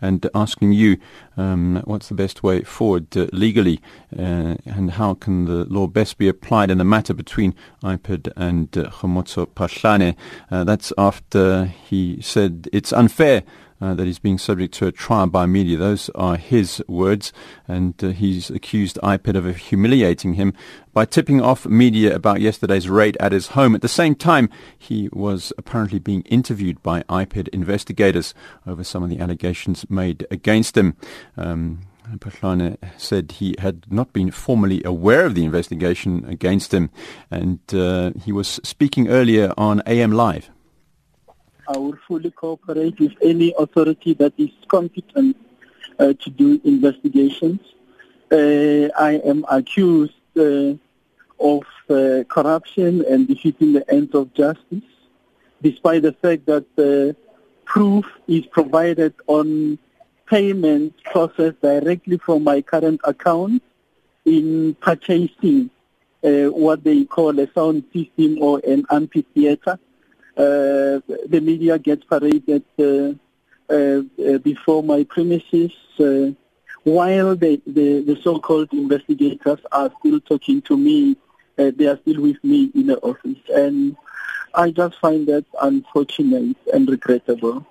and asking you um, what's the best way forward uh, legally uh, and how can the law best be applied in the matter between IPID and uh, Phahlane. Uh, that's after he said it's unfair uh, that he's being subject to a trial by media. Those are his words, and uh, he's accused IPID of humiliating him by tipping off media about yesterday's raid at his home. At the same time, he was apparently being interviewed by IPID investigators over some of the allegations made against him. Um, Phahlane said he had not been formally aware of the investigation against him, and uh, he was speaking earlier on AM Live. I will fully cooperate with any authority that is competent uh, to do investigations. Uh, I am accused uh, of uh, corruption and defeating the ends of justice, despite the fact that proof is provided on payment processed directly from my current account in purchasing uh, what they call a sound system or an amphitheater uh, the media gets paraded uh, uh, before my premises while the, the, the, so-called investigators are still talking to me, they are still with me in the office. And I just find that unfortunate and regrettable.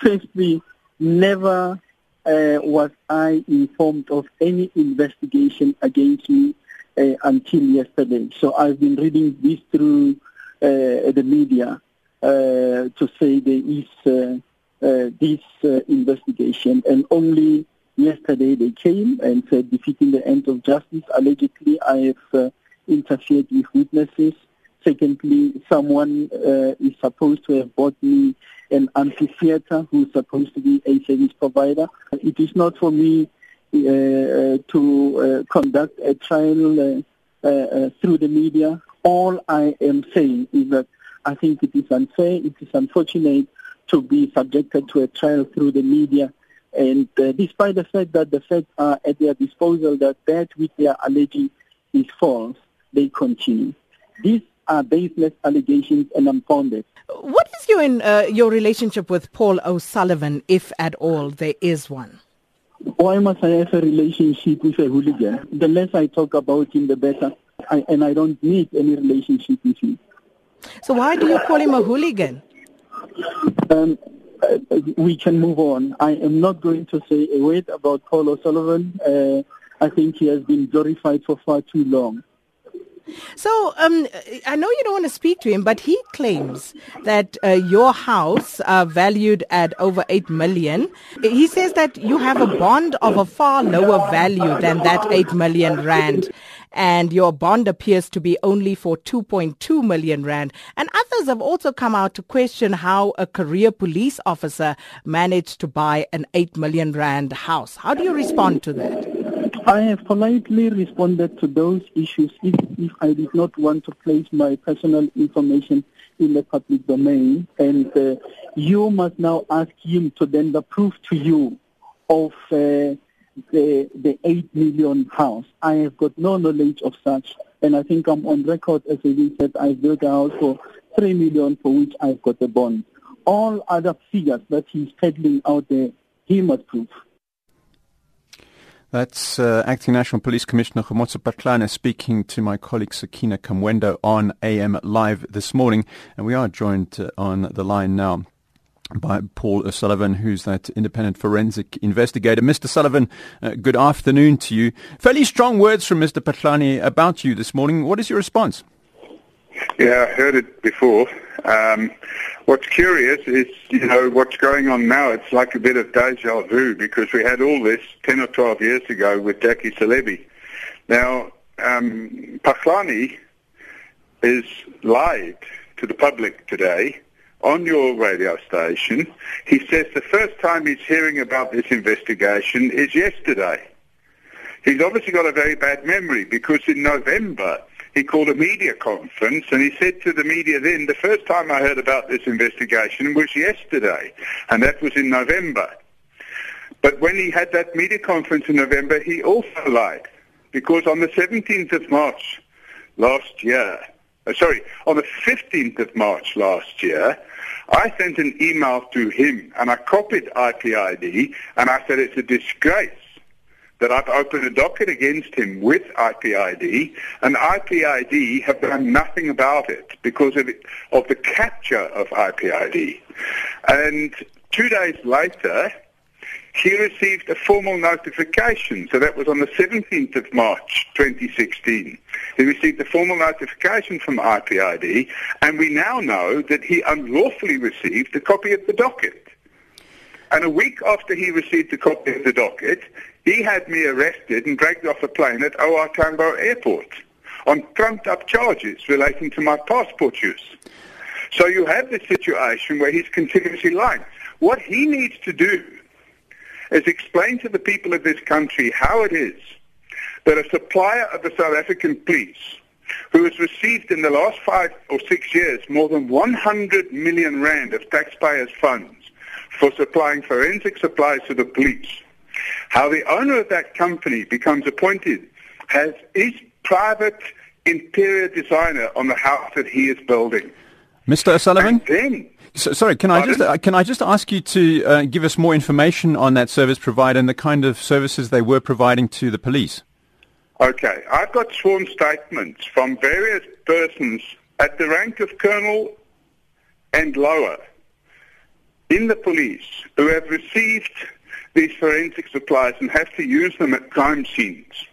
Firstly, never uh, was I informed of any investigation against me uh, until yesterday. So I've been reading this through the media uh, to say there is uh, this investigation, and only yesterday they came and said defeating the end of justice. Allegedly, I have interfered with witnesses. Secondly, someone uh, is supposed to have bought me an amphitheater who's supposed to be a service provider. It is not for me uh, to uh, conduct a trial through the media. All I am saying is that I think it is unfair, it is unfortunate to be subjected to a trial through the media. And uh, despite the fact that the facts are at their disposal, that that which they are alleging is false, they continue. These are baseless allegations and unfounded. What is your uh, your relationship with Paul O'Sullivan, if at all there is one? Why must I have a relationship with a hooligan? The less I talk about him, the better. I, and I don't need any relationship with him. So why do you call him a hooligan? Um, uh, we can move on. I am not going to say a word about Paul O'Sullivan. Uh, I think he has been glorified for far too long. So um, I know you don't want to speak to him, but he claims that uh, your house, uh, valued at over eight million, he says that you have a bond of a far lower value than that eight million rand, and your bond appears to be only for 2.2 million rand. And others have also come out to question how a career police officer managed to buy an eight million rand house. How do you respond to that? I have politely responded to those issues if, if I did not want to place my personal information in the public domain. And uh, you must now ask him to then the proof to you of uh, the, the 8 million house. I have got no knowledge of such. And I think I'm on record as having said I built a house for 3 million for which I've got a bond. All other figures that he's peddling out there, he must prove. That's uh, Acting National Police Commissioner Kgomotso Phahlane speaking to my colleague Sakina Kamwendo on AM Live this morning. And we are joined uh, on the line now by Paul O'Sullivan, who's that independent forensic investigator. Mr. Sullivan, uh, good afternoon to you. Fairly strong words from Mr. Phahlane about you this morning. What is your response? Yeah, I heard it before. Um, what's curious is, you know, what's going on now, it's like a bit of deja vu because we had all this 10 or 12 years ago with Jackie Selebi. Now, um, Phahlane is lied to the public today on your radio station. He says the first time he's hearing about this investigation is yesterday. He's obviously got a very bad memory because in November he called a media conference and he said to the media then, the first time I heard about this investigation was yesterday, and that was in November. But when he had that media conference in November, he also lied, because on the 17th of March last year, Uh, sorry, on the 15th of March last year, I sent an email to him and I copied IPID and I said it's a disgrace that I've opened a docket against him with IPID and IPID have done nothing about it because of, it, of the capture of IPID. And two days later, he received a formal notification. So that was on the 17th of March 2016. He received a formal notification from IPID, and we now know that he unlawfully received a copy of the docket. And a week after he received a copy of the docket, he had me arrested and dragged off a plane at OR Tambo Airport on trumped-up charges relating to my passport use. So you have this situation where he's continuously lying. What he needs to do is explain to the people of this country how it is that a supplier of the South African police who has received in the last five or six years more than 100 million rand of taxpayers' funds for supplying forensic supplies to the police, how the owner of that company becomes appointed as his private interior designer on the house that he is building. Mr. O'Sullivan? And then so, sorry, can I just uh, can I just ask you to uh, give us more information on that service provider and the kind of services they were providing to the police? Okay, I've got sworn statements from various persons at the rank of colonel and lower in the police who have received these forensic supplies and have to use them at crime scenes.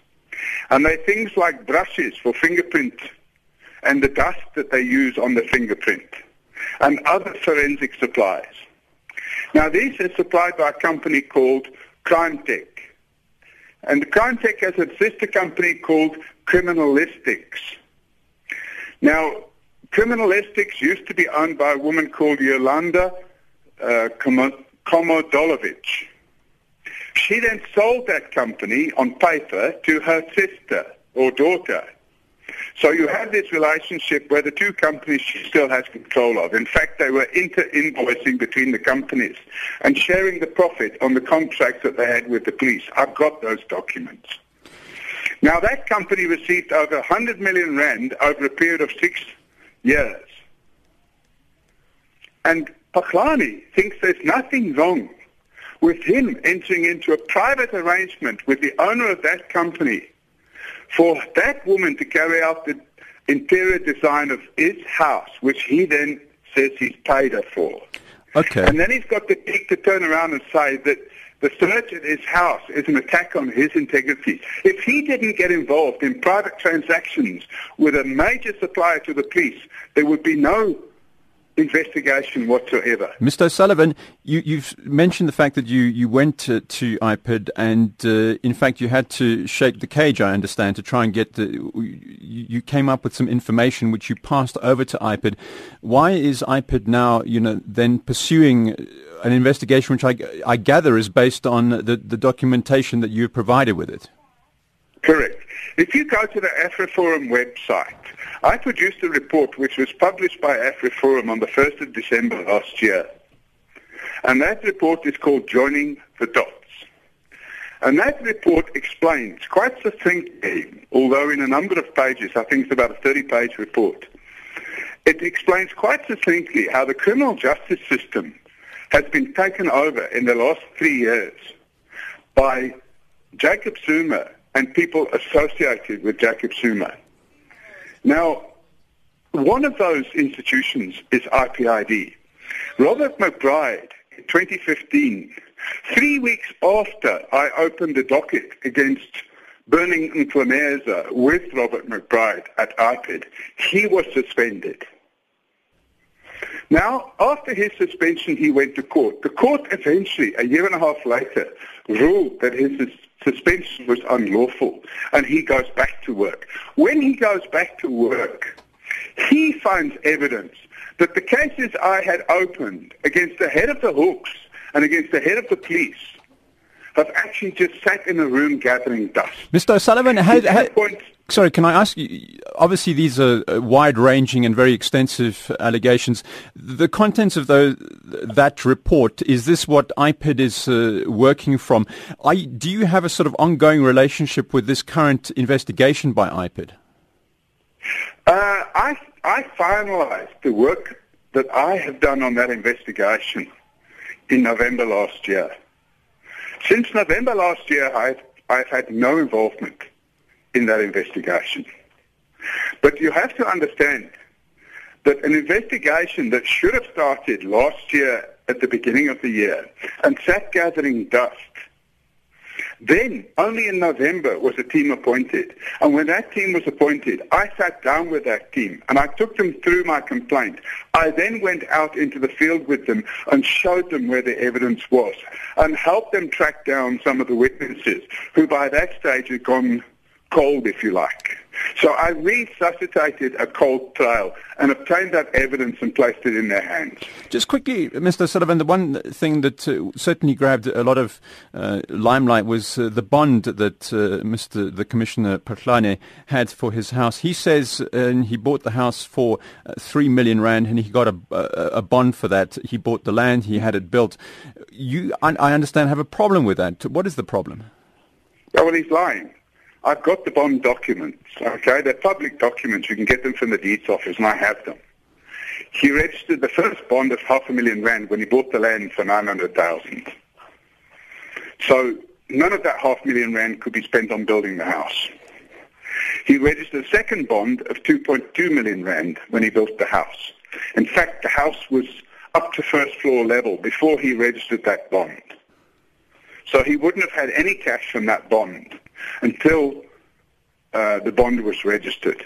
And they're things like brushes for fingerprint and the dust that they use on the fingerprint and other forensic supplies. Now, these are supplied by a company called CrimeTech. And CrimeTech has a sister company called Criminalistics. Now, Criminalistics used to be owned by a woman called Yolanda uh, Komodolovic. She then sold that company on paper to her sister or daughter, so you have this relationship where the two companies she still has control of. In fact, they were inter-invoicing between the companies and sharing the profit on the contracts that they had with the police. I've got those documents. Now, that company received over 100 million rand over a period of six years. And Phahlane thinks there's nothing wrong with him entering into a private arrangement with the owner of that company for that woman to carry out the interior design of his house, which he then says he's paid her for. Okay. And then he's got the cheek to turn around and say that the search at his house is an attack on his integrity. If he didn't get involved in private transactions with a major supplier to the police, there would be no investigation whatsoever. Mr. O'Sullivan, you, have mentioned the fact that you, you went to, to IPID and, uh, in fact, you had to shake the cage, I understand, to try and get the. You came up with some information which you passed over to IPID. Why is IPID now, you know, then pursuing an investigation which I, I gather is based on the, the documentation that you provided with it? Correct. If you go to the AfriForum website, I produced a report which was published by AfriForum on the 1st of December last year. And that report is called Joining the Dots. And that report explains quite succinctly, although in a number of pages, I think it's about a 30-page report, it explains quite succinctly how the criminal justice system has been taken over in the last three years by Jacob Zuma and people associated with Jacob Zuma. Now, one of those institutions is IPID. Robert McBride, in 2015, three weeks after I opened the docket against Berning Ntlemeza with Robert McBride at IPID, he was suspended. Now, after his suspension, he went to court. The court eventually, a year and a half later, ruled that his suspension was unlawful and he goes back to work. When he goes back to work, he finds evidence that the cases I had opened against the head of the Hawks and against the head of the police have actually just sat in a room gathering dust. Mr. O'Sullivan, how, how, sorry, can I ask you? Obviously, these are uh, wide-ranging and very extensive allegations. The contents of those, that report is this what IPID is uh, working from? I, do you have a sort of ongoing relationship with this current investigation by IPID? Uh, I, I finalized the work that I have done on that investigation in November last year. Since November last year, I've, I've had no involvement in that investigation. But you have to understand that an investigation that should have started last year at the beginning of the year and sat gathering dust then, only in November, was a team appointed. And when that team was appointed, I sat down with that team and I took them through my complaint. I then went out into the field with them and showed them where the evidence was and helped them track down some of the witnesses who by that stage had gone cold, if you like. So I resuscitated a cold trail and obtained that evidence and placed it in their hands. Just quickly, Mr. Sullivan, the one thing that uh, certainly grabbed a lot of uh, limelight was uh, the bond that uh, Mr. the Commissioner Phahlane had for his house. He says uh, he bought the house for uh, three million rand and he got a, a, a, bond for that. He bought the land, he had it built. You, I, I understand, have a problem with that. What is the problem? Well, he's lying. I've got the bond documents, okay? They're public documents. You can get them from the deeds office, and I have them. He registered the first bond of half a million rand when he bought the land for 900,000. So none of that half million rand could be spent on building the house. He registered a second bond of 2.2 million rand when he built the house. In fact, the house was up to first floor level before he registered that bond. So he wouldn't have had any cash from that bond until uh, the bond was registered.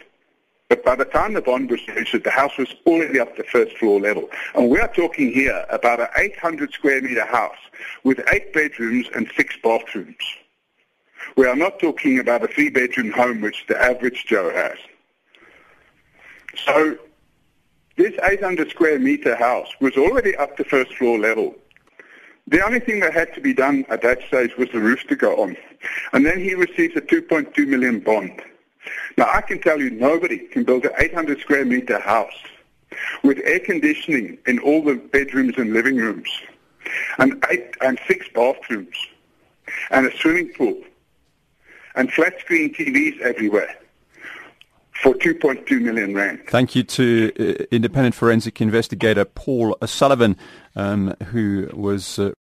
But by the time the bond was registered, the house was already up to first floor level. And we are talking here about an 800 square meter house with eight bedrooms and six bathrooms. We are not talking about a three bedroom home which the average Joe has. So this 800 square meter house was already up to first floor level. The only thing that had to be done at that stage was the roof to go on. And then he receives a 2.2 million bond. Now I can tell you nobody can build an 800 square meter house with air conditioning in all the bedrooms and living rooms and eight and six bathrooms and a swimming pool and flat screen TVs everywhere for 2.2 million rand. Thank you to uh, independent forensic investigator Paul Sullivan, um, who was. Uh,